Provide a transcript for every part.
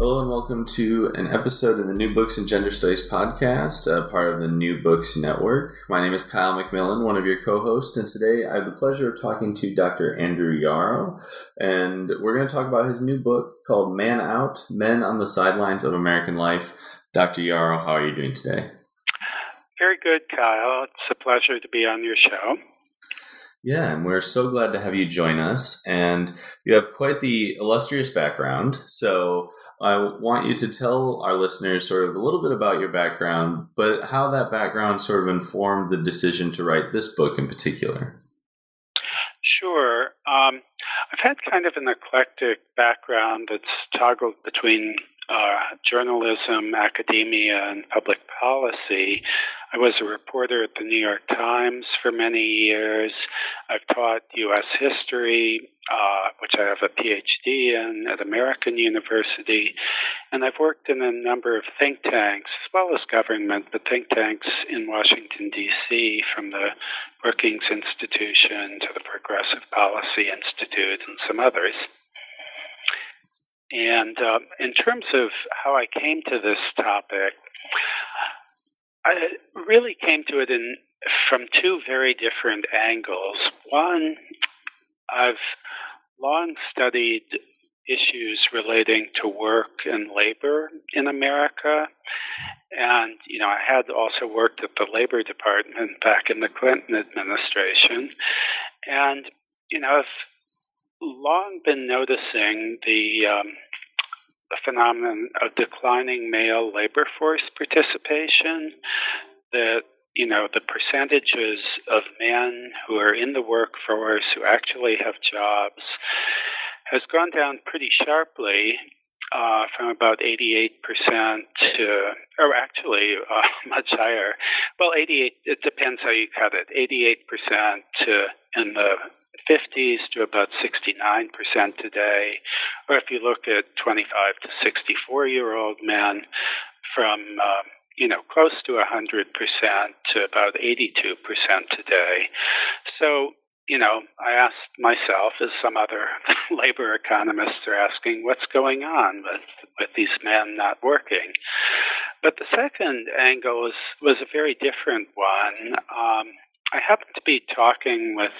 Hello and welcome to an episode of the New Books and Gender Studies podcast, uh, part of the New Books Network. My name is Kyle McMillan, one of your co-hosts, and today I have the pleasure of talking to Dr. Andrew Yarrow, and we're going to talk about his new book called Man Out: Men on the Sidelines of American Life. Dr. Yarrow, how are you doing today? Very good, Kyle. It's a pleasure to be on your show. Yeah, and we're so glad to have you join us. And you have quite the illustrious background. So I want you to tell our listeners sort of a little bit about your background, but how that background sort of informed the decision to write this book in particular. Sure. Um, I've had kind of an eclectic background that's toggled between uh, journalism, academia, and public policy. I was a reporter at the New York Times for many years. I've taught U.S. history, uh, which I have a PhD in at American University, and I've worked in a number of think tanks, as well as government, but think tanks in Washington, D.C., from the Brookings Institution to the Progressive Policy Institute and some others. And um, in terms of how I came to this topic, I really came to it in from two very different angles. One, I've long studied issues relating to work and labor in America. And, you know, I had also worked at the Labor Department back in the Clinton administration. And, you know, I've long been noticing the, um, the phenomenon of declining male labor force participation, that you know the percentages of men who are in the workforce who actually have jobs has gone down pretty sharply uh, from about 88% to, or actually uh, much higher. Well, 88, it depends how you cut it. 88% to in the 50s to about 69% today. Or if you look at 25 to 64 year old men from um, you know, close to 100% to about 82% today. So, you know, I asked myself, as some other labor economists are asking, what's going on with, with these men not working? But the second angle was, was a very different one. Um, I happened to be talking with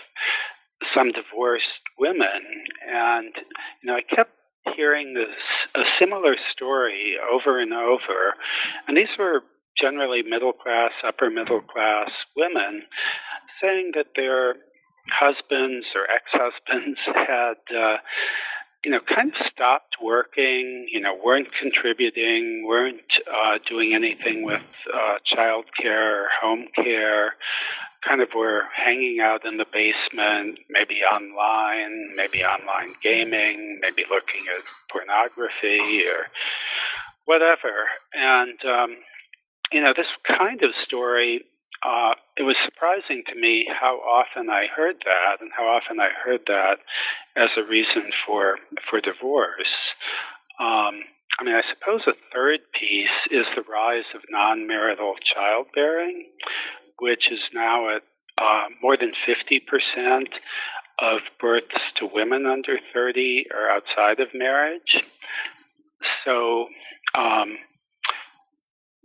some divorced women, and you know, I kept hearing this a similar story over and over, and these were generally middle class, upper middle class women saying that their husbands or ex husbands had. Uh, you know, kind of stopped working, you know, weren't contributing, weren't uh, doing anything with uh, child care or home care, kind of were hanging out in the basement, maybe online, maybe online gaming, maybe looking at pornography or whatever. And, um, you know, this kind of story, uh, it was surprising to me how often I heard that and how often I heard that as a reason for, for divorce. Um, I mean, I suppose a third piece is the rise of non marital childbearing, which is now at uh, more than 50% of births to women under 30 are outside of marriage. So, um,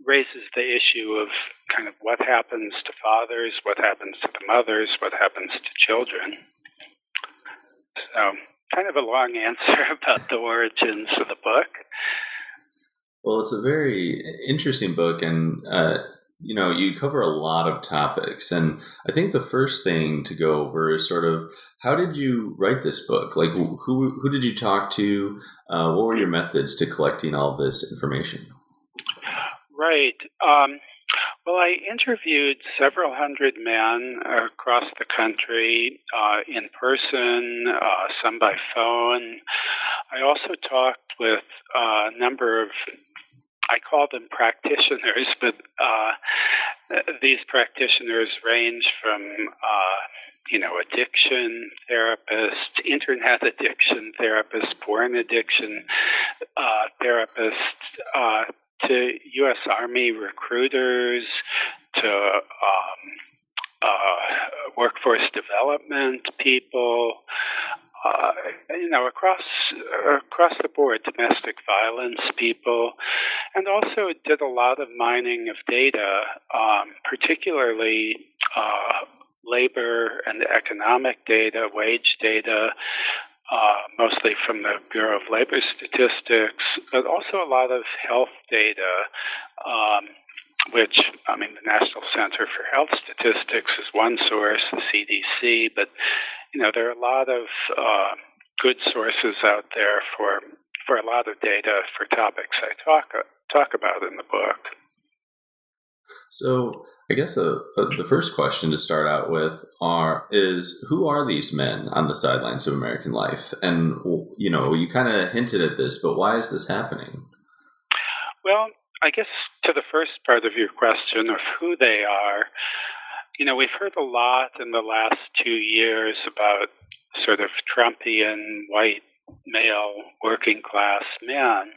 raises the issue of kind of what happens to fathers, what happens to the mothers, what happens to children. So, kind of a long answer about the origins of the book. Well, it's a very interesting book, and uh, you know, you cover a lot of topics. And I think the first thing to go over is sort of how did you write this book? Like, who, who did you talk to? Uh, what were your methods to collecting all this information? Right. Um, Well, I interviewed several hundred men across the country uh, in person, uh, some by phone. I also talked with a number of I call them practitioners, but uh, these practitioners range from, uh, you know, addiction therapists, internet addiction therapists, porn addiction uh, therapists, uh, to U.S. Army recruiters, to um, uh, workforce development people, uh, you know, across across the board, domestic violence people, and also did a lot of mining of data, um, particularly uh, labor and economic data, wage data, uh, mostly from the Bureau of Labor Statistics, but also a lot of health data. Um, which, I mean, the National Center for Health Statistics is one source, the CDC, but you know, there are a lot of uh, good sources out there for for a lot of data for topics I talk talk about in the book. So, I guess uh, uh, the first question to start out with are is who are these men on the sidelines of American life? And you know, you kind of hinted at this, but why is this happening? Well, I guess to the first part of your question of who they are, you know, we've heard a lot in the last two years about sort of Trumpian white male working class men.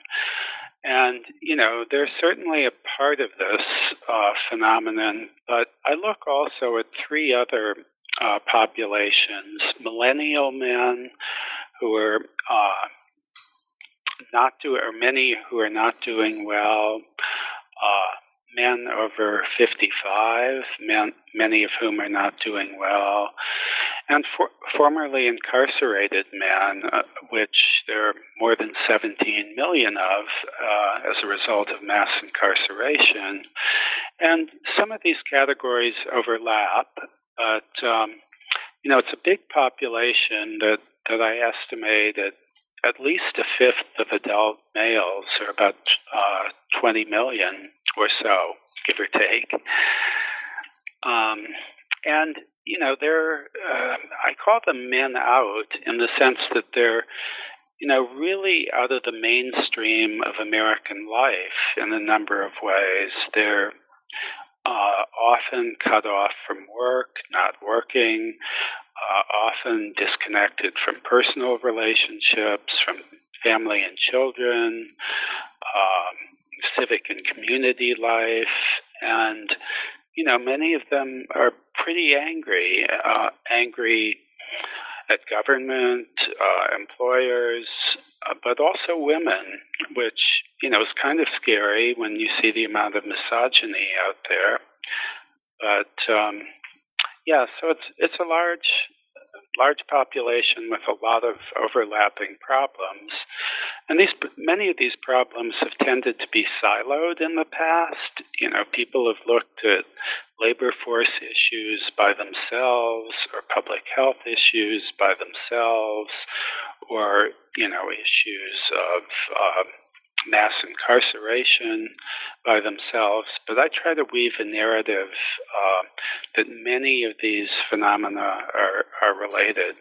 And, you know, they're certainly a part of this uh, phenomenon, but I look also at three other uh, populations millennial men who are uh, not doing, or many who are not doing well, uh, men over 55, men, many of whom are not doing well, and for, formerly incarcerated men, uh, which there are more than 17 million of uh, as a result of mass incarceration. And some of these categories overlap, but um, you know it's a big population that, that I estimate at at least a fifth of adult males, or about uh, 20 million or so, give or take. Um, and you know, they're uh, I call them men out in the sense that they're you know really out of the mainstream of American life in a number of ways. They're uh, often cut off from work, not working, uh, often disconnected from personal relationships, from family and children, um, civic and community life, and you know many of them are pretty angry, uh, angry at government, uh, employers, uh, but also women, which you know is kind of scary when you see the amount of misogyny out there. But um, yeah, so it's it's a large large population with a lot of overlapping problems. And these many of these problems have tended to be siloed in the past. You know, people have looked at labor force issues by themselves or public health issues by themselves or, you know, issues of um, mass incarceration by themselves, but I try to weave a narrative uh, that many of these phenomena are, are related.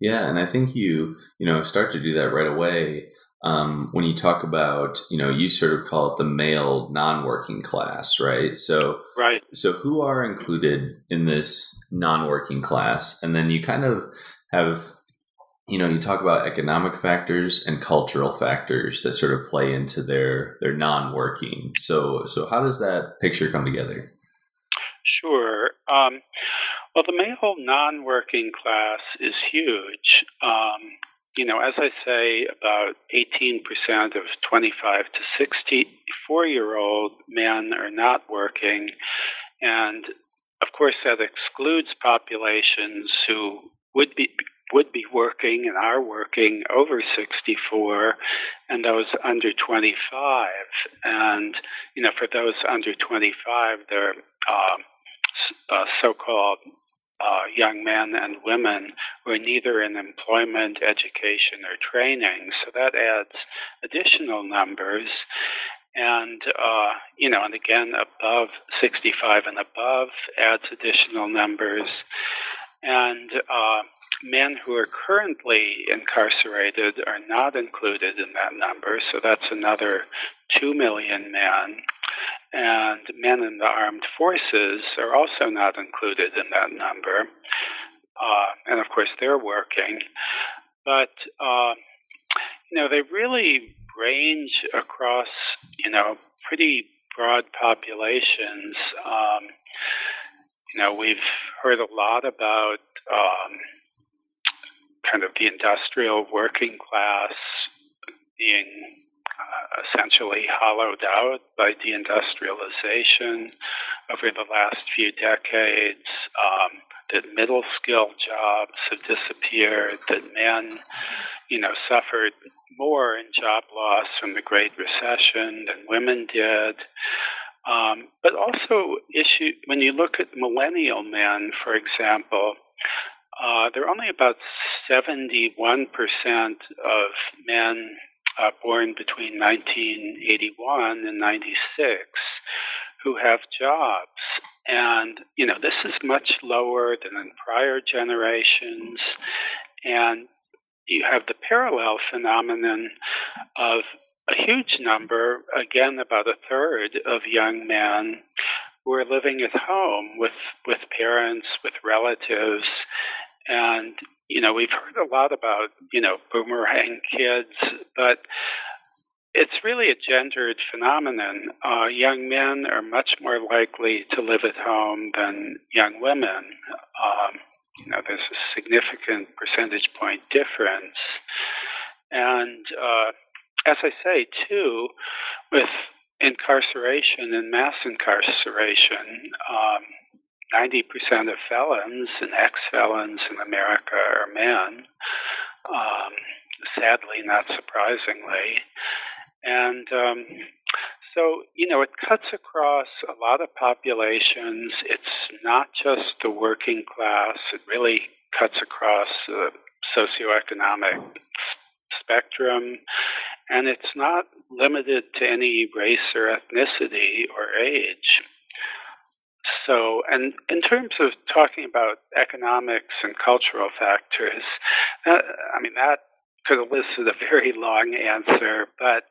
Yeah, and I think you you know start to do that right away um, when you talk about you know you sort of call it the male non-working class, right? So right. So who are included in this non-working class, and then you kind of have you know, you talk about economic factors and cultural factors that sort of play into their their non-working. So, so how does that picture come together? Sure. Um, well, the male non-working class is huge. Um, you know, as I say, about 18% of 25 to 64 year old men are not working. And of course, that excludes populations who would be would be working and are working over 64 and those under 25 and you know for those under 25 they're um, uh, so-called uh, young men and women who are neither in employment, education, or training. So that adds additional numbers. And, uh, you know, and again, above 65 and above adds additional numbers. And uh, men who are currently incarcerated are not included in that number, so that's another 2 million men. And men in the armed forces are also not included in that number. Uh, and of course, they're working. But, uh, you know, they really range across, you know, pretty broad populations. Um, you know, we've heard a lot about um, kind of the industrial working class being essentially hollowed out by deindustrialization over the last few decades. Um, that middle skill jobs have disappeared, that men, you know, suffered more in job loss from the Great Recession than women did. Um, but also, issue when you look at millennial men, for example, uh, there are only about 71% of men uh, born between 1981 and 96 who have jobs. And, you know, this is much lower than in prior generations. And you have the parallel phenomenon of a huge number, again, about a third of young men who are living at home with, with parents, with relatives. And, you know, we've heard a lot about, you know, boomerang kids, but it's really a gendered phenomenon. Uh, young men are much more likely to live at home than young women. Um, you know, there's a significant percentage point difference. And uh, as I say, too, with incarceration and mass incarceration, um, 90% of felons and ex felons in America are men, um, sadly, not surprisingly. And um, so, you know, it cuts across a lot of populations. It's not just the working class, it really cuts across the socioeconomic spectrum. And it's not limited to any race or ethnicity or age. So, and in terms of talking about economics and cultural factors, uh, I mean, that could have listed a very long answer, but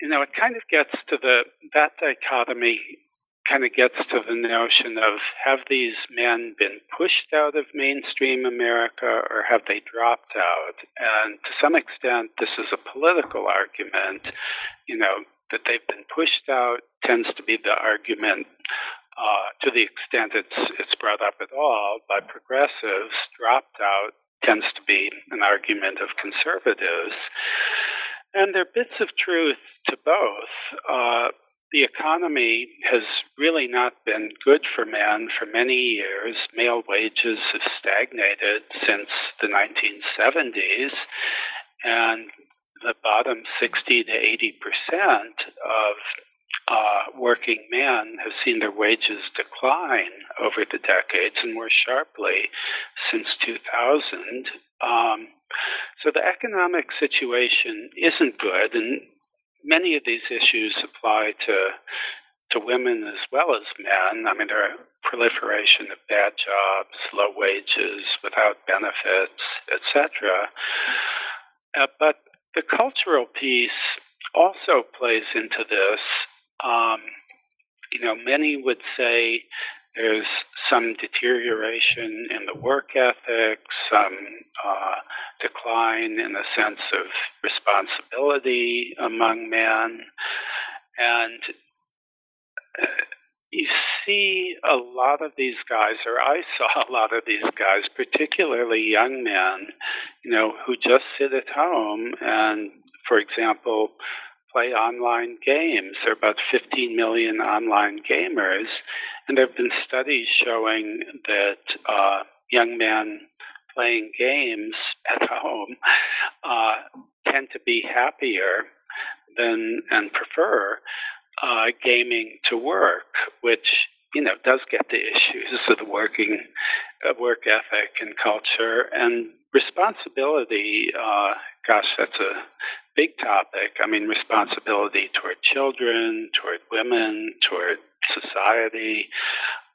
you know, it kind of gets to the that dichotomy kind of gets to the notion of have these men been pushed out of mainstream America or have they dropped out? And to some extent, this is a political argument. You know, that they've been pushed out tends to be the argument uh, to the extent it's it's brought up at all by progressives. Dropped out tends to be an argument of conservatives. And there are bits of truth to both. Uh, the economy has really not been good for men for many years. Male wages have stagnated since the 1970s, and the bottom 60 to 80 percent of uh, working men have seen their wages decline over the decades and more sharply since 2000. Um, so the economic situation isn't good, and many of these issues apply to to women as well as men. I mean, there are proliferation of bad jobs, low wages, without benefits, etc. Uh, but the cultural piece also plays into this um, you know, many would say there's some deterioration in the work ethic, some uh, decline in the sense of responsibility among men. And uh, you see a lot of these guys, or I saw a lot of these guys, particularly young men, you know, who just sit at home and, for example, play online games. There are about 15 million online gamers, and there have been studies showing that uh, young men playing games at home uh, tend to be happier than and prefer uh, gaming to work, which you know does get the issues of the working uh, work ethic and culture and responsibility. Uh, gosh, that's a big topic. I mean, responsibility toward children, toward women, toward society.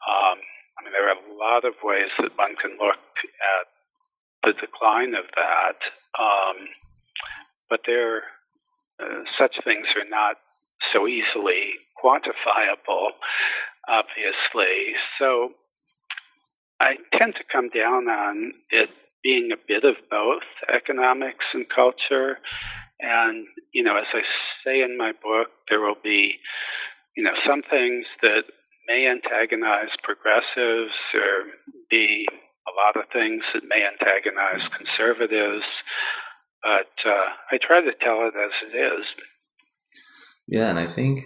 Um, I mean, there are a lot of ways that one can look at the decline of that. Um, but there, uh, such things are not so easily quantifiable, obviously. So I tend to come down on it being a bit of both economics and culture. And, you know, as I say in my book, there will be, you know, some things that may antagonize progressives or be a lot of things that may antagonize conservatives. But uh, I try to tell it as it is. Yeah, and I think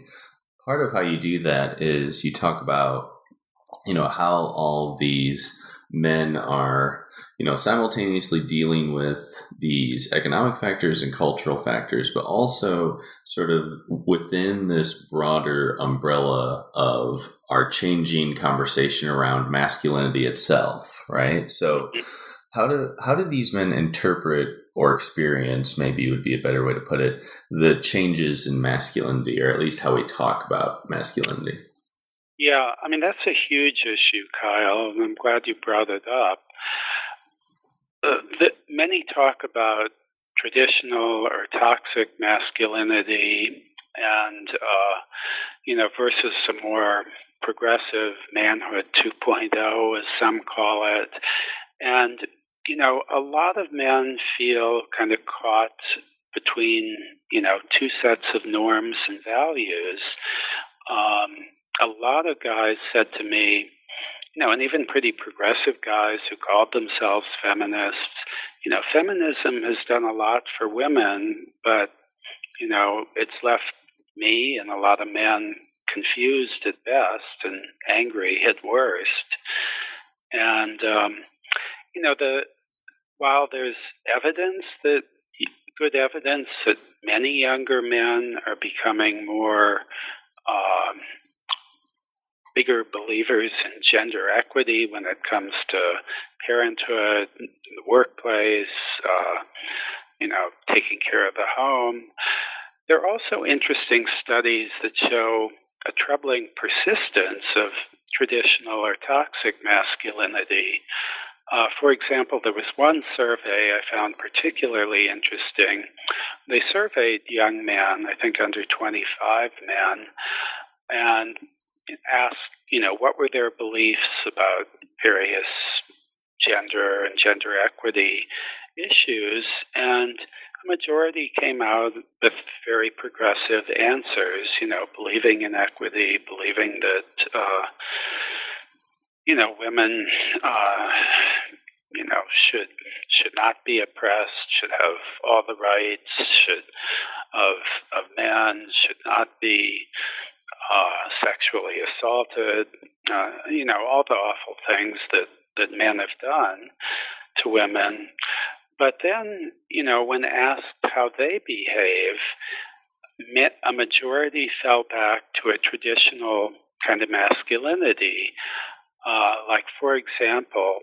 part of how you do that is you talk about, you know, how all these men are, you know, simultaneously dealing with these economic factors and cultural factors, but also sort of within this broader umbrella of our changing conversation around masculinity itself, right? So how do how do these men interpret or experience, maybe would be a better way to put it, the changes in masculinity, or at least how we talk about masculinity? Yeah, I mean, that's a huge issue, Kyle, and I'm glad you brought it up. Uh, the, many talk about traditional or toxic masculinity and, uh, you know, versus some more progressive manhood 2.0, as some call it. And, you know, a lot of men feel kind of caught between, you know, two sets of norms and values. Um, a lot of guys said to me, you know, and even pretty progressive guys who called themselves feminists, you know, feminism has done a lot for women, but, you know, it's left me and a lot of men confused at best and angry at worst. And, um, you know, the while there's evidence that good evidence that many younger men are becoming more um, bigger believers in gender equity when it comes to parenthood, the workplace, uh, you know, taking care of the home. There are also interesting studies that show a troubling persistence of traditional or toxic masculinity. Uh, for example, there was one survey I found particularly interesting. They surveyed young men, I think under 25 men, and asked, you know, what were their beliefs about various gender and gender equity issues, and a majority came out with very progressive answers, you know, believing in equity, believing that, uh, you know, women, uh, you know, should should not be oppressed, should have all the rights, should of of men, should not be uh, sexually assaulted, uh, you know, all the awful things that, that men have done to women. But then, you know, when asked how they behave, a majority fell back to a traditional kind of masculinity. Uh, like, for example,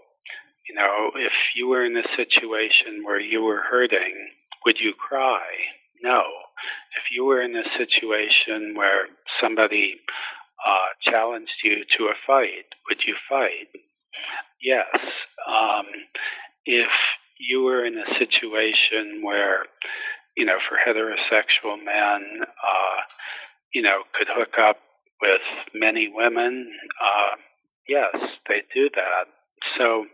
you know, if you were in a situation where you were hurting, would you cry? No. If you were in a situation where somebody uh, challenged you to a fight, would you fight? Yes. Um, if you were in a situation where, you know, for heterosexual men, uh, you know, could hook up with many women, uh, yes, they do that. So,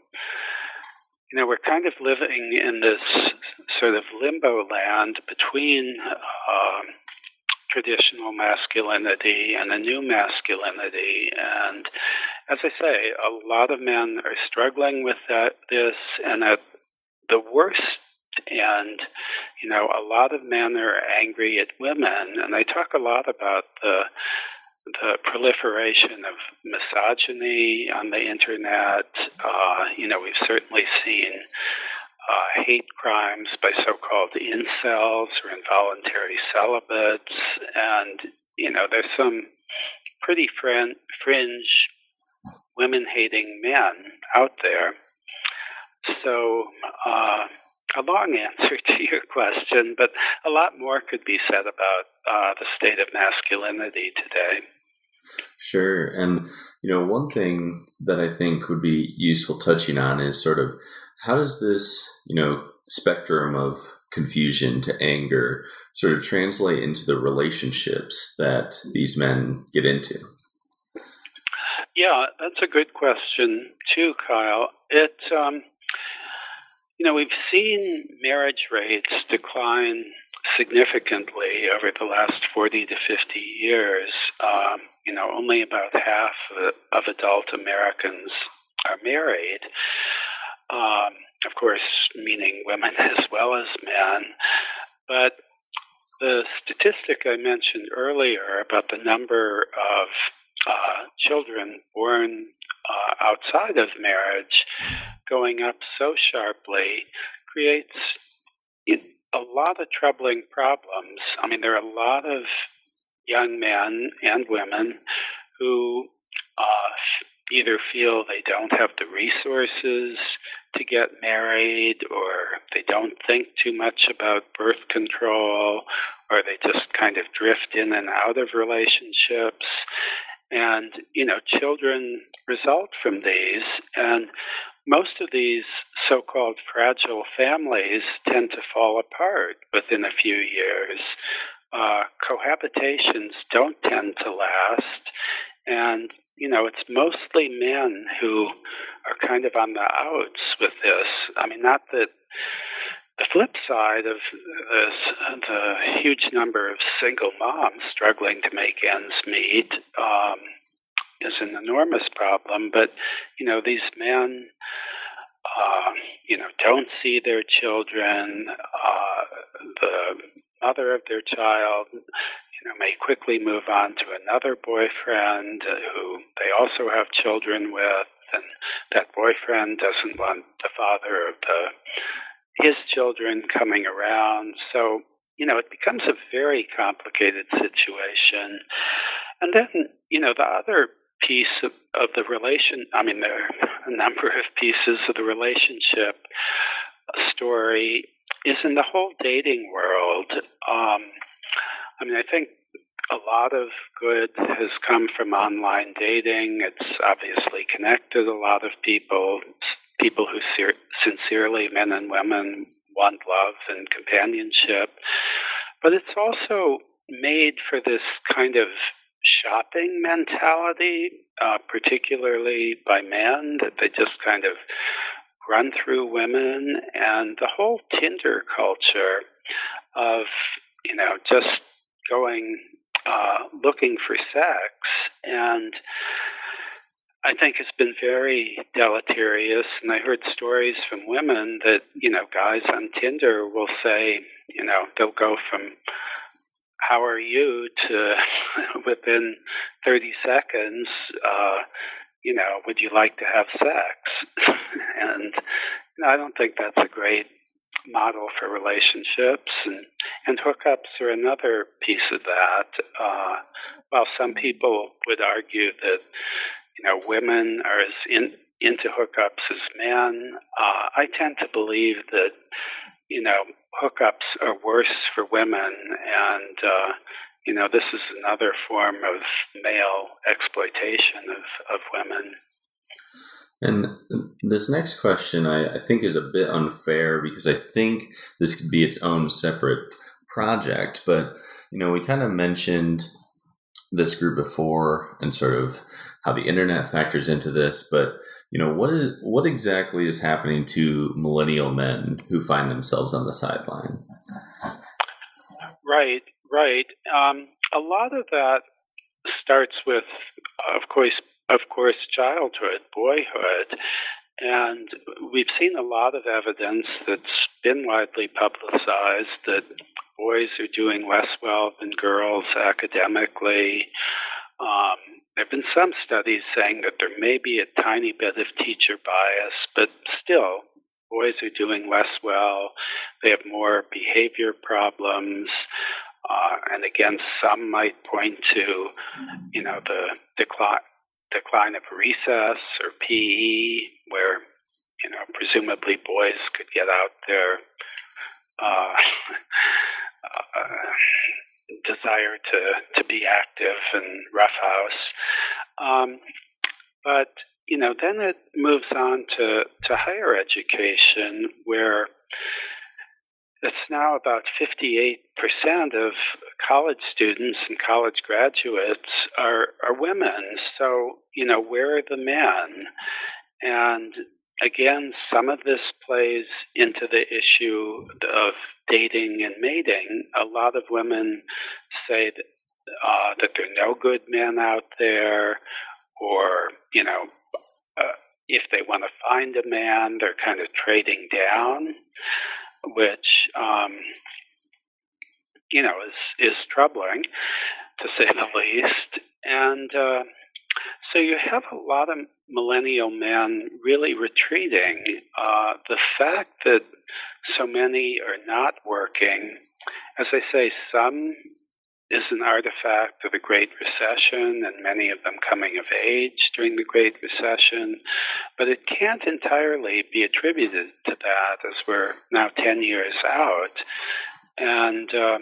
you know, we're kind of living in this sort of limbo land between um, traditional masculinity and a new masculinity. And as I say, a lot of men are struggling with that, this, and at the worst end, you know, a lot of men are angry at women, and I talk a lot about the the proliferation of misogyny on the internet. Uh, you know, we've certainly seen uh, hate crimes by so-called incels or involuntary celibates, and you know, there's some pretty fringe women-hating men out there. So uh, a a long answer to your question, but a lot more could be said about uh, the state of masculinity today. Sure. And, you know, one thing that I think would be useful touching on is sort of how does this, you know, spectrum of confusion to anger sort of translate into the relationships that these men get into? Yeah, that's a good question too, Kyle. It, um, you know, we've seen marriage rates decline significantly over the last 40 to 50 years. Um, you know, only about half of adult Americans are married. Um, of course, meaning women as well as men. But the statistic I mentioned earlier about the number of uh, children born uh, outside of marriage going up so sharply creates a lot of troubling problems. I mean, there are a lot of young men and women who uh, either feel they don't have the resources to get married, or they don't think too much about birth control, or they just kind of drift in and out of relationships. And, you know, children result from these. And most of these so called fragile families tend to fall apart within a few years. Uh, cohabitations don't tend to last. And, you know, it's mostly men who are kind of on the outs with this. I mean, not that the flip side of this, the huge number of single moms struggling to make ends meet, um, is an enormous problem. But you know, these men, uh, you know, don't see their children. Uh, the mother of their child, you know, may quickly move on to another boyfriend uh, who they also have children with, and that boyfriend doesn't want the father of the his children coming around. So, you know, it becomes a very complicated situation. And then, you know, the other piece of, of the relation, I mean, there are a number of pieces of the relationship story is in the whole dating world. Um, I mean, I think a lot of good has come from online dating. It's obviously connected a lot of people people who ser- sincerely, men and women, want love and companionship. But it's also made for this kind of shopping mentality, uh, particularly by men, that they just kind of run through women, and the whole Tinder culture of, you know, just going uh, looking for sex and I think it's been very deleterious. And I heard stories from women that, you know, guys on Tinder will say, you know, they'll go from, how are you to within 30 seconds, uh, you know, would you like to have sex? and you know, I don't think that's a great model for relationships. And, and hookups are another piece of that. Uh, while some people would argue that you know, women are as in, into hookups as men. Uh, I tend to believe that, you know, hookups are worse for women, and uh, you know, this is another form of male exploitation of, of women. And this next question I, I think is a bit unfair because I think this could be its own separate project. But, you know, we kind of mentioned this group before and sort of how the internet factors into this, but you know what is what exactly is happening to millennial men who find themselves on the sideline? Right, right. Um, a lot of that starts with, of course, of course, childhood, boyhood, and we've seen a lot of evidence that's been widely publicized that boys are doing less well than girls academically. Um, there have been some studies saying that there may be a tiny bit of teacher bias, but still, boys are doing less well. They have more behavior problems. Uh, and again, some might point to, you know, the decline, decline of recess or PE, where, you know, presumably boys could get out their uh, uh, desire to to be active and roughhouse. Um, but you know, then it moves on to to higher education, where it's now about 58% of college students and college graduates are, are women. So, you know, where are the men? And again, some of this plays into the issue of dating and mating. A lot of women say that, uh, that there are no good men out there, or, you know, uh, if they want to find a man, they're kind of trading down, which, um, you know, is, is troubling to say the least. And, uh, so you have a lot of millennial men really retreating. Uh, the fact that so many are not working, as I say, some is an artifact of the Great Recession and many of them coming of age during the Great Recession, but it can't entirely be attributed to that as we're now 10 years out. And, uh,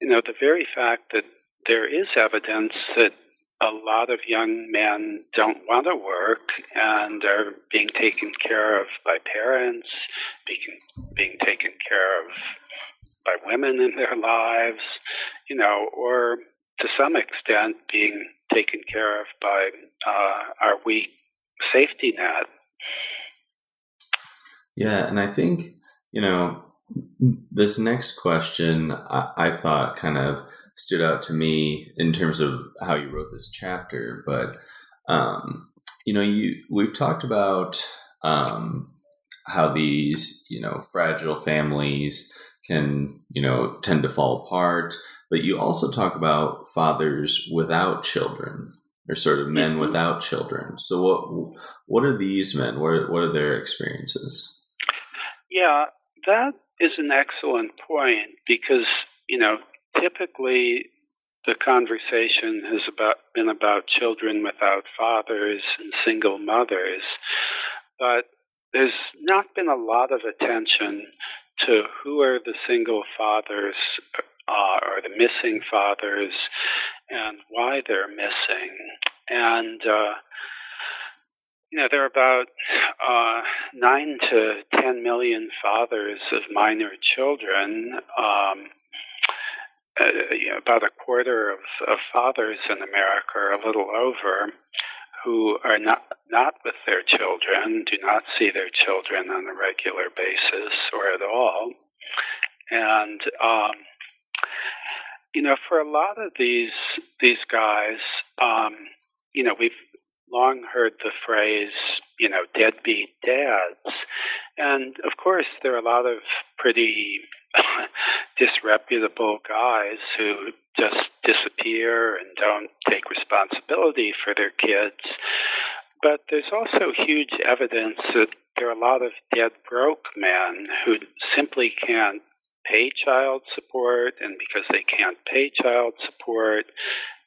you know, the very fact that there is evidence that a lot of young men don't want to work and are being taken care of by parents, being, being taken care of by women in their lives, you know, or to some extent being taken care of by uh, our weak safety net. Yeah, and I think, you know, this next question I, I thought kind of stood out to me in terms of how you wrote this chapter. But um, you know, you we've talked about um, how these you know fragile families can you know tend to fall apart, but you also talk about fathers without children or sort of men mm-hmm. without children. So what what are these men? What are, what are their experiences? Yeah, that is an excellent point because you know typically the conversation has about, been about children without fathers and single mothers, but there's not been a lot of attention to who are the single fathers uh, or the missing fathers and why they're missing. And, uh, you know, there are about uh, 9 to 10 million fathers of minor children. Um, uh, you know, about a quarter of, of fathers in America, or a little over, who are not not with their children, do not see their children on a regular basis or at all, and um, you know, for a lot of these these guys, um, you know, we've long heard the phrase, you know, deadbeat dads, and of course, there are a lot of pretty disreputable guys who just disappear and don't take responsibility for their kids. But there's also huge evidence that there are a lot of dead broke men who simply can't pay child support, and because they can't pay child support,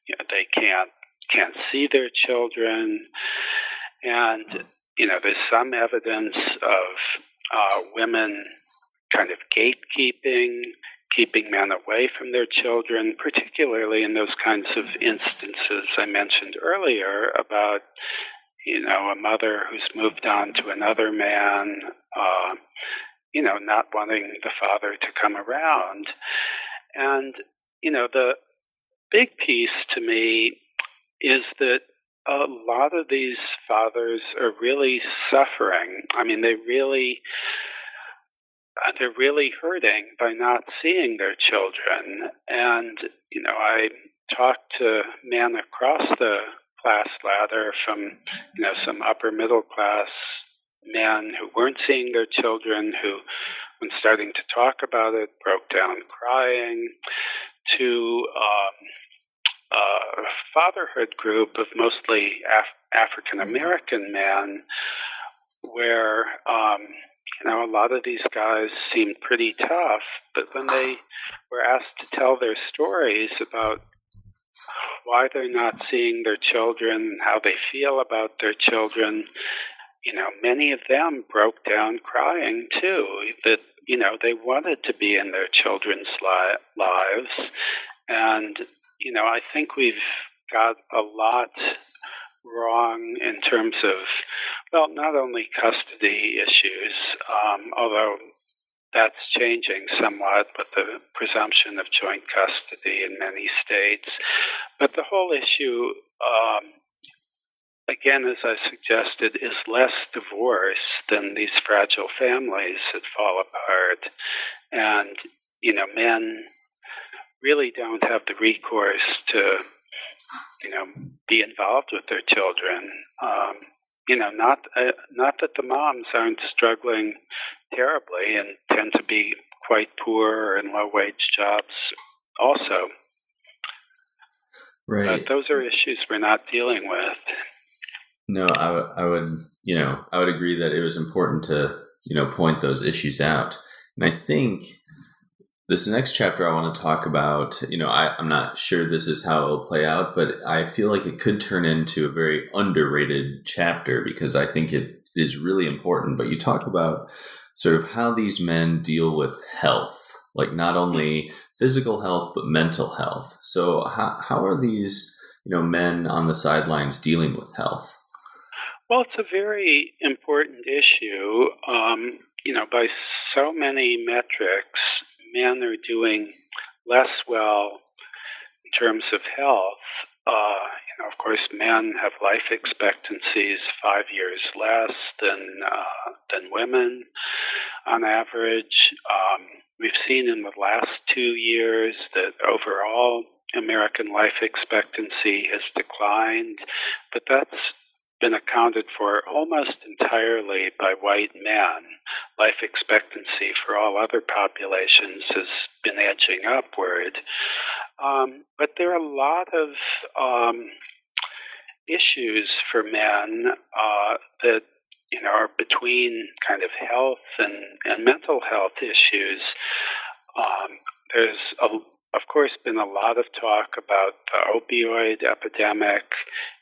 you know, they can't can't see their children, and you know, there's some evidence of uh, women kind of gatekeeping, keeping men away from their children, particularly in those kinds of instances I mentioned earlier about, you know, a mother who's moved on to another man, uh, you know, not wanting the father to come around. And, you know, the big piece to me is that a lot of these fathers are really suffering. I mean, they really uh, they're really hurting by not seeing their children. And, you know, I talked to men across the class ladder from, you know, some upper middle class men who weren't seeing their children, who, when starting to talk about it, broke down crying, to um, a fatherhood group of mostly Af- African American men where um, you know, a lot of these guys seemed pretty tough, but when they were asked to tell their stories about why they're not seeing their children, how they feel about their children, you know, many of them broke down crying too. That you know they wanted to be in their children's li- lives, and you know I think we've got a lot wrong in terms of well, not only custody issues, um, although that's changing somewhat with the presumption of joint custody in many states, but the whole issue. Um, again, as I suggested, is less divorce than these fragile families that fall apart. And, you know, men really don't have the recourse to, you know, be involved with their children. Um, you know, not uh, not that the moms aren't struggling terribly and tend to be quite poor or in low wage jobs also. Right. But those are issues we're not dealing with. No, I, would, you know, I would agree that it was important to, you know, point those issues out. And I think this next chapter I want to talk about, you know, I, I'm not sure this is how it'll play out, but I feel like it could turn into a very underrated chapter because I think it is really important. But you talk about sort of how these men deal with health, like not only physical health, but mental health. So how, how are these, you know, men on the sidelines dealing with health? Well, it's a very important issue. Um, you know, by so many metrics, men are doing less well in terms of health. Uh, you know, of course, men have life expectancies five years less than uh, than women on average. Um, we've seen in the last two years that overall American life expectancy has declined, but that's been accounted for almost entirely by white men. Life expectancy for all other populations has been edging upward. Um, but there are a lot of um, issues for men uh, that you know are between kind of health and, and mental health issues. Um, there's a of course, been a lot of talk about the opioid epidemic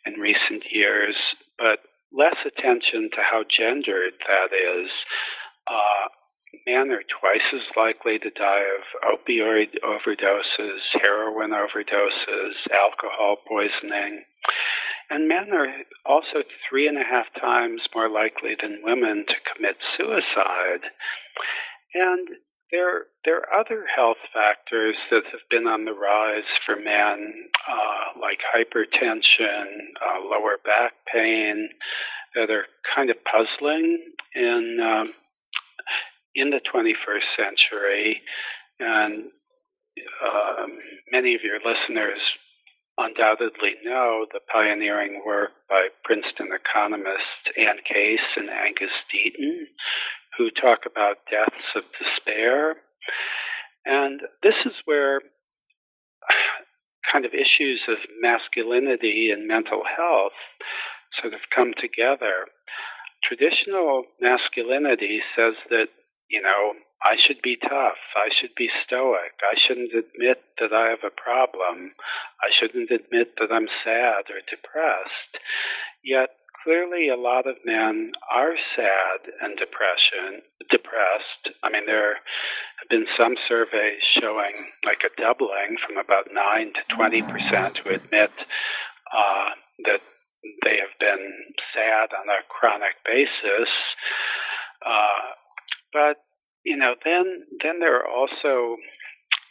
in recent years, but less attention to how gendered that is. Uh, men are twice as likely to die of opioid overdoses, heroin overdoses, alcohol poisoning. And men are also three and a half times more likely than women to commit suicide. And there, there are other health factors that have been on the rise for men, uh, like hypertension, uh, lower back pain, that are kind of puzzling in um, in the 21st century. And um, many of your listeners undoubtedly know the pioneering work by Princeton economists Anne Case and Angus Deaton, who talk about deaths of despair. And this is where kind of issues of masculinity and mental health sort of come together. Traditional masculinity says that, you know, I should be tough. I should be stoic. I shouldn't admit that I have a problem. I shouldn't admit that I'm sad or depressed. Yet clearly a lot of men are sad and depression depressed. I mean there have been some surveys showing like a doubling from about nine to twenty percent who admit uh, that they have been sad on a chronic basis. Uh, but you know, then then there are also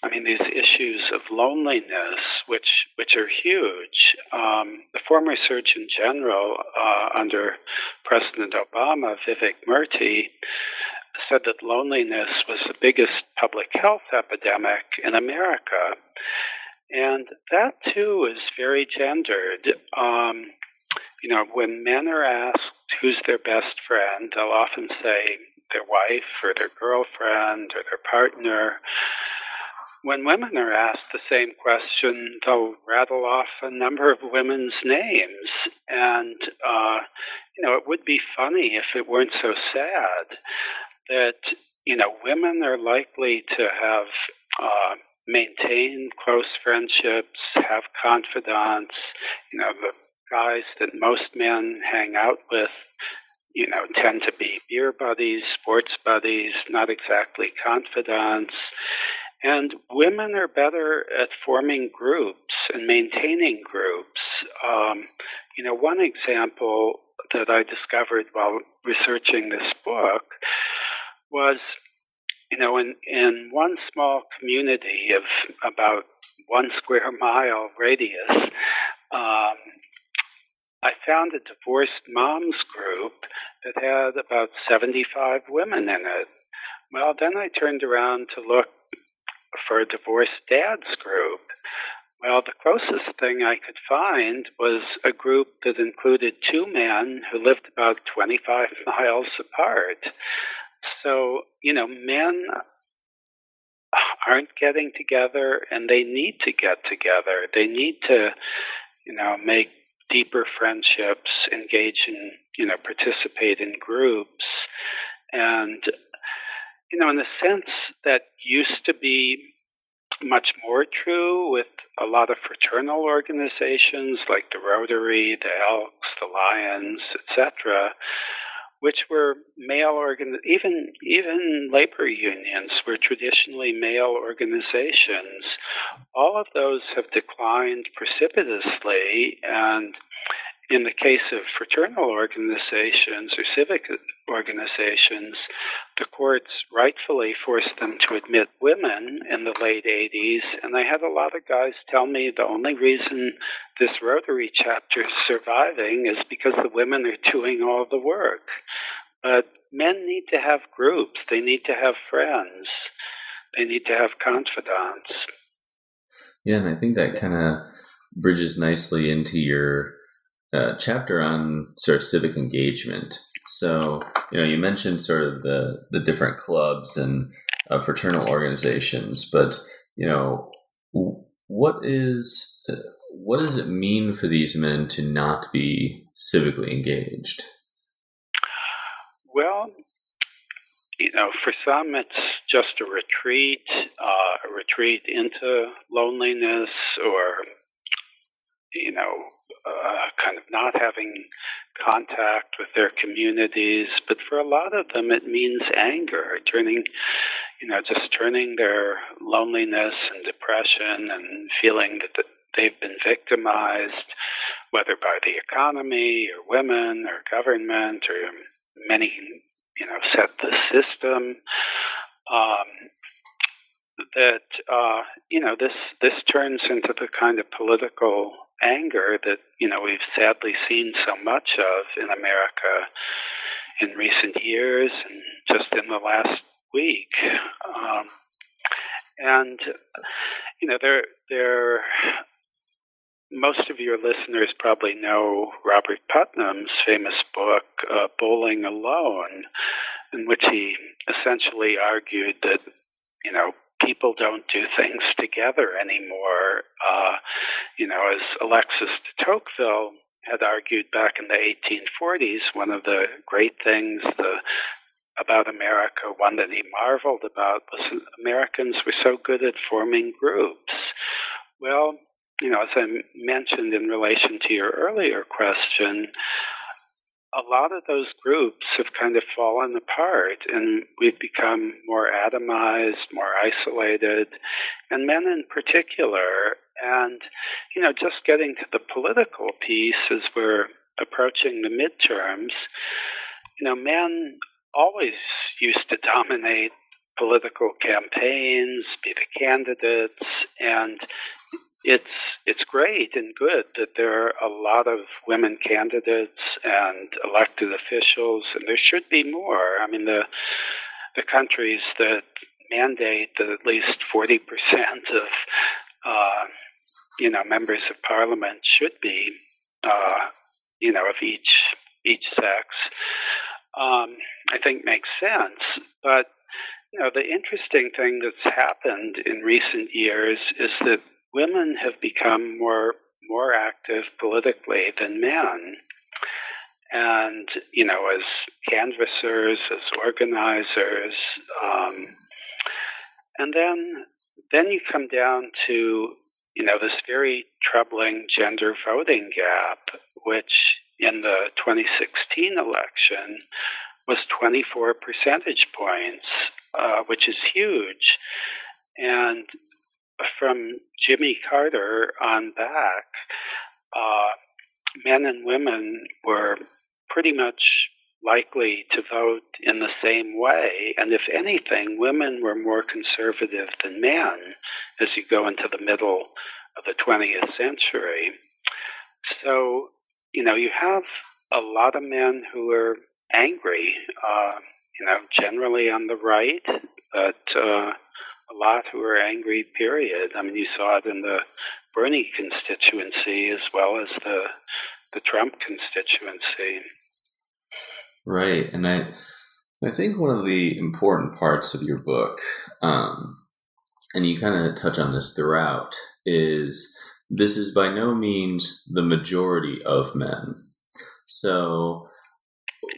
I mean, these issues of loneliness, which which are huge. Um, the former Surgeon General uh, under President Obama, Vivek Murthy, said that loneliness was the biggest public health epidemic in America, and that too is very gendered. Um, you know, when men are asked who's their best friend, they'll often say their wife or their girlfriend or their partner when women are asked the same question, they'll rattle off a number of women's names. And, uh, you know, it would be funny if it weren't so sad that, you know, women are likely to have uh, maintained close friendships, have confidants, you know, the guys that most men hang out with you know, tend to be beer buddies, sports buddies, not exactly confidants. And women are better at forming groups and maintaining groups. Um, you know, one example that I discovered while researching this book was, you know, in, in one small community of about one square mile radius, um, I found a divorced moms group that had about 75 women in it. Well, then I turned around to look for a divorced dads group. Well, the closest thing I could find was a group that included two men who lived about 25 miles apart. So, you know, men aren't getting together and they need to get together. They need to, you know, make deeper friendships, engage in, you know, participate in groups. And, you know, in the sense that used to be much more true with a lot of fraternal organizations like the Rotary, the Elks, the Lions, etc which were male organ even even labor unions were traditionally male organizations. All of those have declined precipitously and in the case of fraternal organizations or civic organizations, the courts rightfully forced them to admit women in the late 80s. And I had a lot of guys tell me the only reason this Rotary chapter is surviving is because the women are doing all the work. But men need to have groups, they need to have friends, they need to have confidants. Yeah, and I think that kind of bridges nicely into your uh, chapter on sort of civic engagement. So, you know, you mentioned sort of the the different clubs and uh, fraternal organizations, but you know, what is uh, what does it mean for these men to not be civically engaged? Well, you know, for some it's just a retreat, uh, a retreat into loneliness, or you know, uh, kind of not having contact with their communities. But for a lot of them, it means anger, turning, you know, just turning their loneliness and depression and feeling that they've been victimized, whether by the economy or women or government or many, you know, set the system. Um, that uh, you know this this turns into the kind of political anger that you know we've sadly seen so much of in America in recent years and just in the last week. Um, and you know, there there most of your listeners probably know Robert Putnam's famous book, uh, Bowling Alone, in which he essentially argued that, you know, people don't do things together anymore. Uh, you know, as Alexis de Tocqueville had argued back in the 1840s, one of the great things the about America, one that he marveled about, was Americans were so good at forming groups. Well, you know, as I mentioned in relation to your earlier question, a lot of those groups have kind of fallen apart and we've become more atomized, more isolated, and men in particular. And, you know, just getting to the political piece as we're approaching the midterms, you know, men always used to dominate political campaigns, be the candidates, and it's it's great and good that there are a lot of women candidates and elected officials, and there should be more. I mean, the the countries that mandate that at least forty percent of uh, you know members of parliament should be uh, you know of each each sex. Um, I think makes sense, but you know the interesting thing that's happened in recent years is that women have become more more active politically than men. And, you know, as canvassers, as organizers, um, and then then you come down to, you know, this very troubling gender voting gap, which in the 2016 election was 24 percentage points, uh, which is huge. And from Jimmy Carter on back, uh, men and women were pretty much likely to vote in the same way. And if anything, women were more conservative than men as you go into the middle of the 20th century. So, you know, you have a lot of men who are angry, uh, you know, generally on the right, but uh, a lot who are angry, period. I mean, you saw it in the Bernie constituency as well as the, the Trump constituency. Right. And I, I think one of the important parts of your book, um, and you kind of touch on this throughout, is this is by no means the majority of men. So,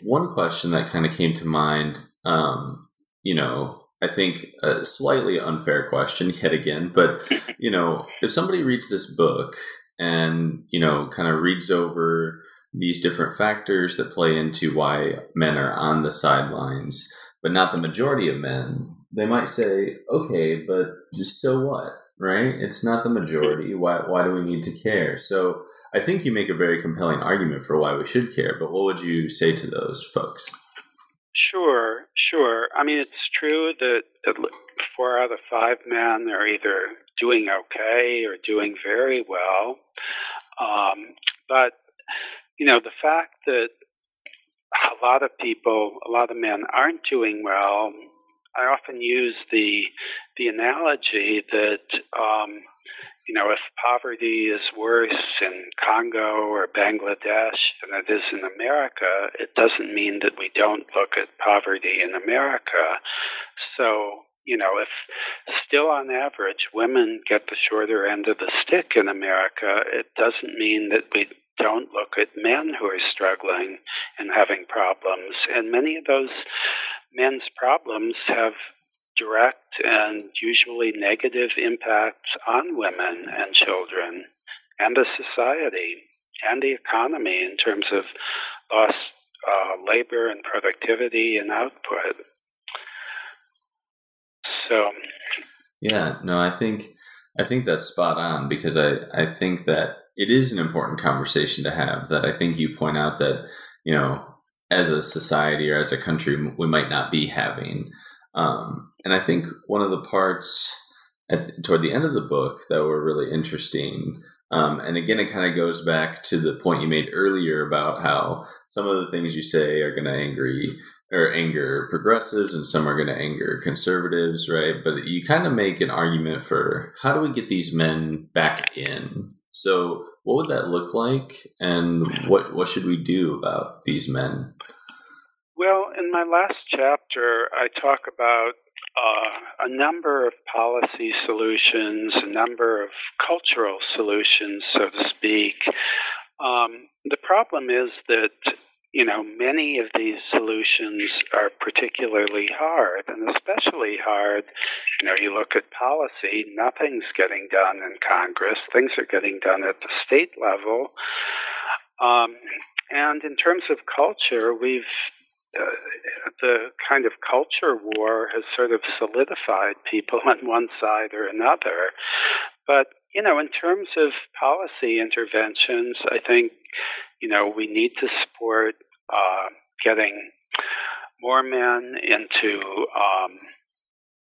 one question that kind of came to mind, um, you know, I think a slightly unfair question yet again, but you know, if somebody reads this book and you know, kind of reads over these different factors that play into why men are on the sidelines, but not the majority of men, they might say, okay, but just so what? Right? It's not the majority. Why, why do we need to care? So I think you make a very compelling argument for why we should care, but what would you say to those folks? Sure, sure. I mean, it's true that, that four out of five men are either doing okay or doing very well. Um, but you know, the fact that a lot of people, a lot of men aren't doing well, I often use the the analogy that um, you know, if poverty is worse in Congo or Bangladesh than it is in America, it doesn't mean that we don't look at poverty in America. So, you know, if still on average women get the shorter end of the stick in America, it doesn't mean that we don't look at men who are struggling and having problems. And many of those men's problems have direct and usually negative impacts on women and children and the society and the economy in terms of lost uh, labor and productivity and output. So, yeah, no, I think I think that's spot on because I I think that it is an important conversation to have that I think you point out that, you know, as a society or as a country, we might not be having. Um, and I think one of the parts at, toward the end of the book that were really interesting, um, and again, it kind of goes back to the point you made earlier about how some of the things you say are going to angry or anger progressives and some are going to anger conservatives, right? But you kind of make an argument for how do we get these men back in so, what would that look like, and what what should we do about these men? Well, in my last chapter, I talk about uh, a number of policy solutions, a number of cultural solutions, so to speak. Um, the problem is that you know, many of these solutions are particularly hard, and especially hard. You know, you look at policy, nothing's getting done in Congress, things are getting done at the state level. Um, and in terms of culture, we've uh, the kind of culture war has sort of solidified people on one side or another. But, you know, in terms of policy interventions, I think, you know, we need to support uh, getting more men into, um,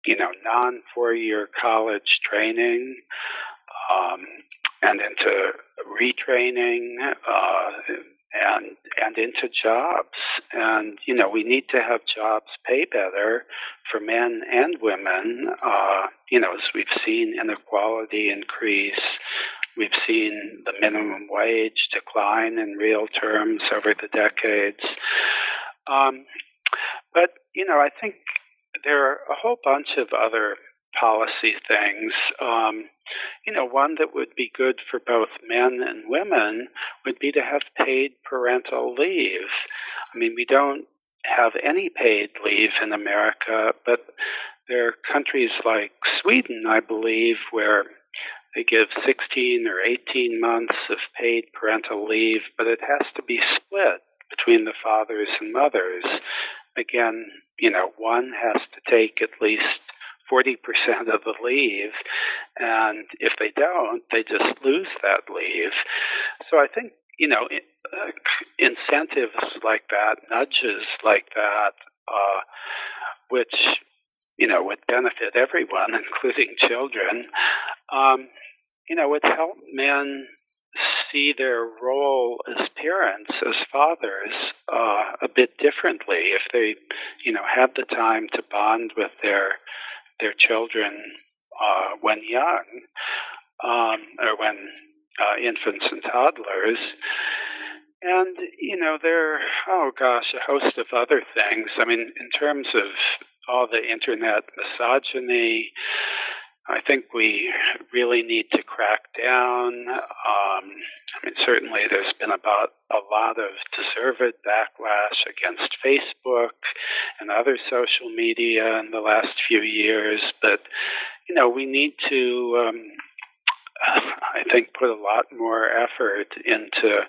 you know, non four year college training um, and into retraining. Uh, and and into jobs and you know we need to have jobs pay better for men and women uh, you know as we've seen inequality increase We've seen the minimum wage decline in real terms over the decades. Um, but, you know, I think there are a whole bunch of other policy things. Um, you know, one that would be good for both men and women would be to have paid parental leave. I mean, we don't have any paid leave in America, but there are countries like Sweden, I believe, where they give 16 or 18 months of paid parental leave, but it has to be split between the fathers and mothers. Again, you know, one has to take at least 40% of the leave, and if they don't, they just lose that leave. So I think, you know, uh, incentives like that, nudges like that, uh, which, you know, would benefit everyone, including children, um, you know, would help men see their role as parents, as fathers, uh, a bit differently if they, you know, have the time to bond with their their children uh, when young, um, or when uh, infants and toddlers. And you know, there, are, oh gosh, a host of other things. I mean, in terms of all the internet misogyny, I think we really need to crack down. Um, I mean, certainly there's been about a lot of deserved backlash against Facebook and other social media in the last few years, but you know, we need to. Um, I think put a lot more effort into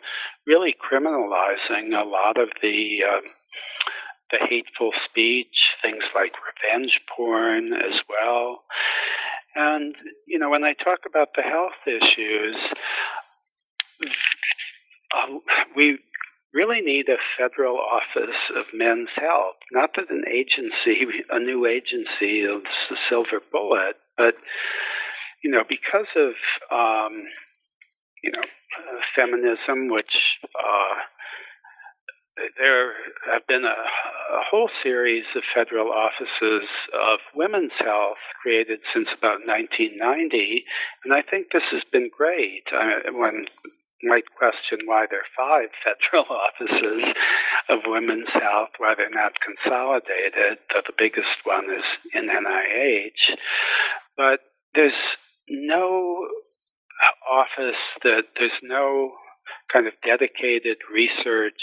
really criminalizing a lot of the um, the hateful speech, things like revenge porn as well. And, you know, when I talk about the health issues, uh, we really need a federal office of men's health. Not that an agency, a new agency, is a silver bullet, but, you know, because of, um, you know, uh, feminism, which uh, there have been a, a, whole series of federal offices of women's health created since about 1990, and I think this has been great. I, one might question why there are five federal offices of women's health, why they're not consolidated, though the biggest one is in NIH. But there's no office that there's no kind of dedicated research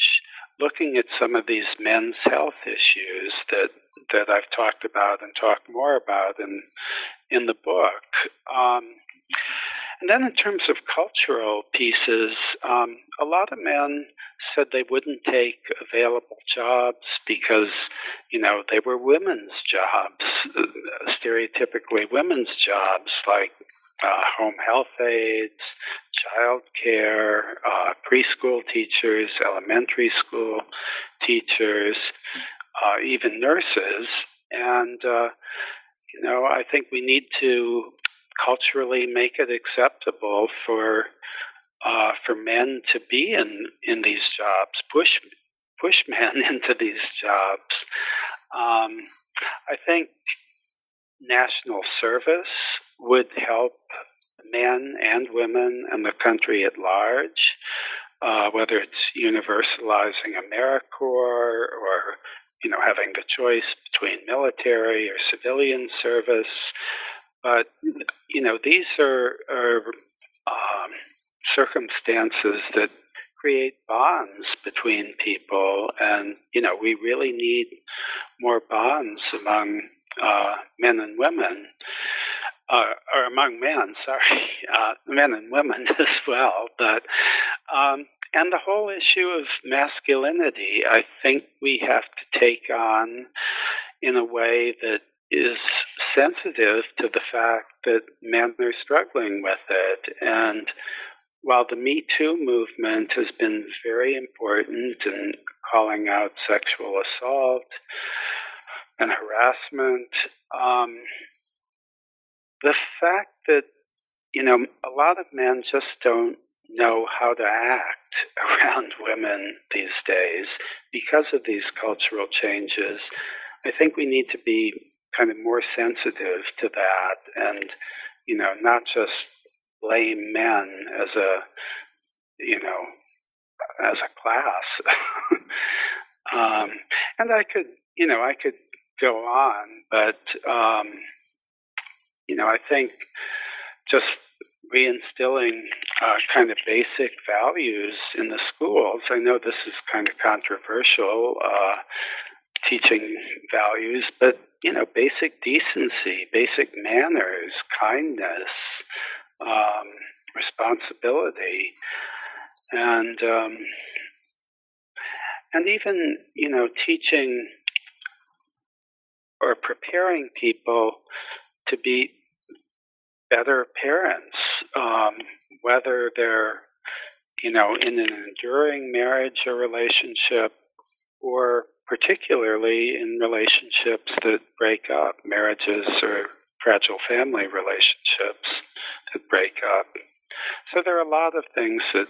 looking at some of these men's health issues that that I've talked about and talked more about in in the book. Um, and then, in terms of cultural pieces, um, a lot of men said they wouldn't take available jobs because, you know, they were women's jobs, stereotypically women's jobs like uh, home health aides, child care, uh, preschool teachers, elementary school teachers, uh, even nurses. And, uh, you know, I think we need to culturally make it acceptable for uh, for men to be in in these jobs, push push men into these jobs. Um, I think national service would help men and women and the country at large, uh, whether it's universalizing AmeriCorps or you know having the choice between military or civilian service. But you know these are, are um, circumstances that create bonds between people, and you know we really need more bonds among uh, men and women uh, or among men, sorry, uh, men and women as well. But um, and the whole issue of masculinity, I think we have to take on in a way that is sensitive to the fact that men are struggling with it. And while the Me Too movement has been very important in calling out sexual assault and harassment, um, the fact that you know a lot of men just don't know how to act around women these days because of these cultural changes. I think we need to be kind of more sensitive to that and you know not just blame men as a you know as a class um, and i could you know i could go on but um, you know, I think just reinstilling uh, kind of basic values in the schools. I know this is kind of controversial, uh, teaching values, but you know, basic decency, basic manners, kindness, uh, responsibility, and um, and even you know teaching or preparing people to be better parents, um, whether they're you know in an enduring marriage or relationship or particularly in relationships that break up, marriages or fragile family relationships that break up. So there are a lot of things that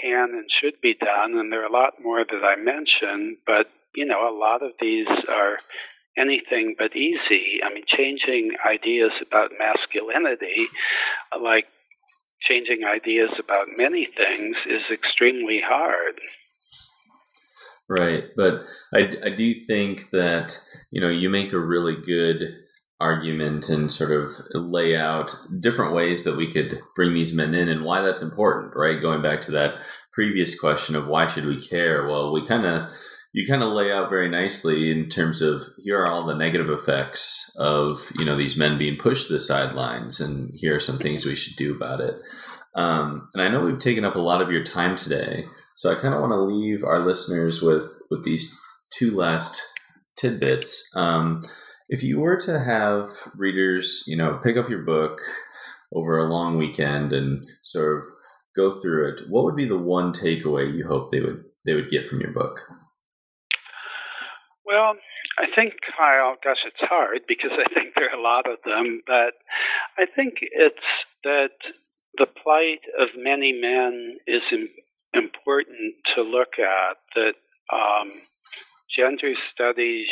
can and should be done, and there are a lot more that I mentioned, but you know, a lot of these are anything but easy. I mean, changing ideas about masculinity, like changing ideas about many things, is extremely hard. Right, but I, I do think that you know you make a really good argument and sort of lay out different ways that we could bring these men in and why that's important. Right, going back to that previous question of why should we care? Well, we kind of you kind of lay out very nicely in terms of here are all the negative effects of you know these men being pushed to the sidelines, and here are some things we should do about it. Um, and I know we've taken up a lot of your time today, so I kind of want to leave our listeners with with these two last tidbits. Um, if you were to have readers, you know, pick up your book over a long weekend and sort of go through it, what would be the one takeaway you hope they would they would get from your book? Well, I think, Kyle, gosh, it's hard because I think there are a lot of them, but I think it's that the plight of many men is important to look at, that um, gender studies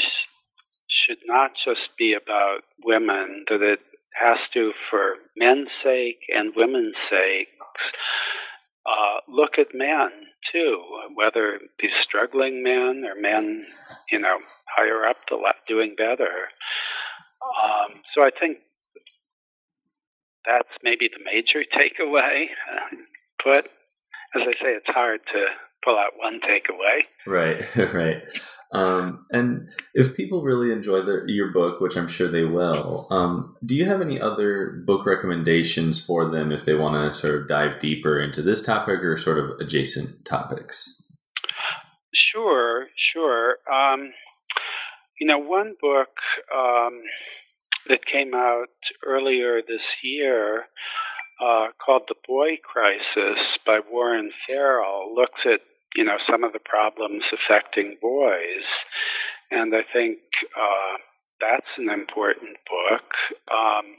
should not just be about women, that it has to, for men's sake and women's sake, uh, look at men too, whether these struggling men or men, you know, higher up the left doing better. Um, so I think that's maybe the major takeaway. but as I say, it's hard to pull out one takeaway. Right, right. Um, and if people really enjoy your book, which I'm sure they will, um, do you have any other book recommendations for them if they want to sort of dive deeper into this topic or sort of adjacent topics? Sure, sure. Um, you know, one book um, that came out earlier this year uh, called The Boy Crisis by Warren Farrell looks at you know some of the problems affecting boys, and I think uh, that's an important book. Um,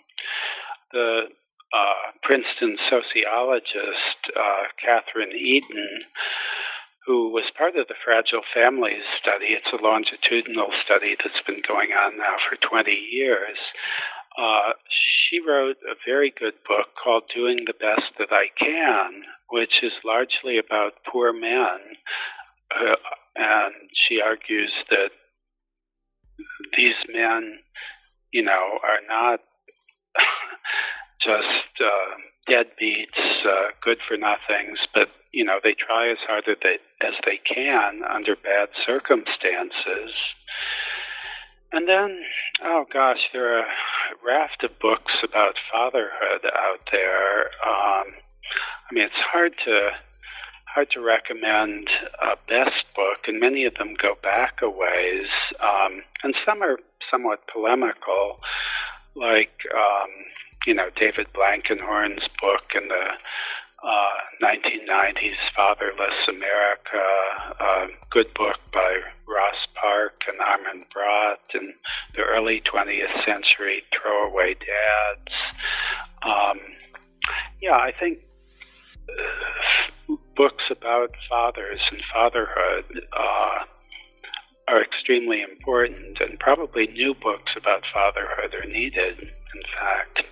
the uh, Princeton sociologist uh, Kathryn Edin, who was part of the Fragile Families study, it's a longitudinal study that's been going on now for 20 years. Uh, she wrote a very good book called Doing the Best That I Can, which is largely about poor men. Uh, and she argues that these men, you know, are not just uh, deadbeats, uh, good for nothings, but you know they try as hard as they, as they can under bad circumstances. And then, oh gosh, there are a raft of books about fatherhood out there. Um, I mean, it's hard to hard to recommend a best book, and many of them go back a ways, um, and some are somewhat polemical, like um, you know David Blankenhorn's book and the uh, 1990s Fatherless America, a good book by Ross Parke and Armin Brott, and the early 20th century Throwaway Dads. Um, yeah, I think uh, books about fathers and fatherhood uh, are extremely important, and probably new books about fatherhood are needed, in fact.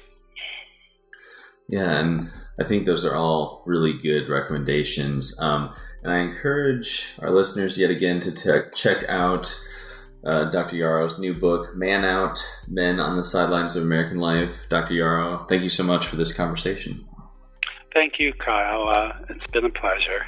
Yeah, and I think those are all really good recommendations. Um, and I encourage our listeners yet again to te- check out uh, Dr. Yarrow's new book, Man Out Men on the Sidelines of American Life. Dr. Yarrow, thank you so much for this conversation. Thank you, Kyle. Uh, it's been a pleasure.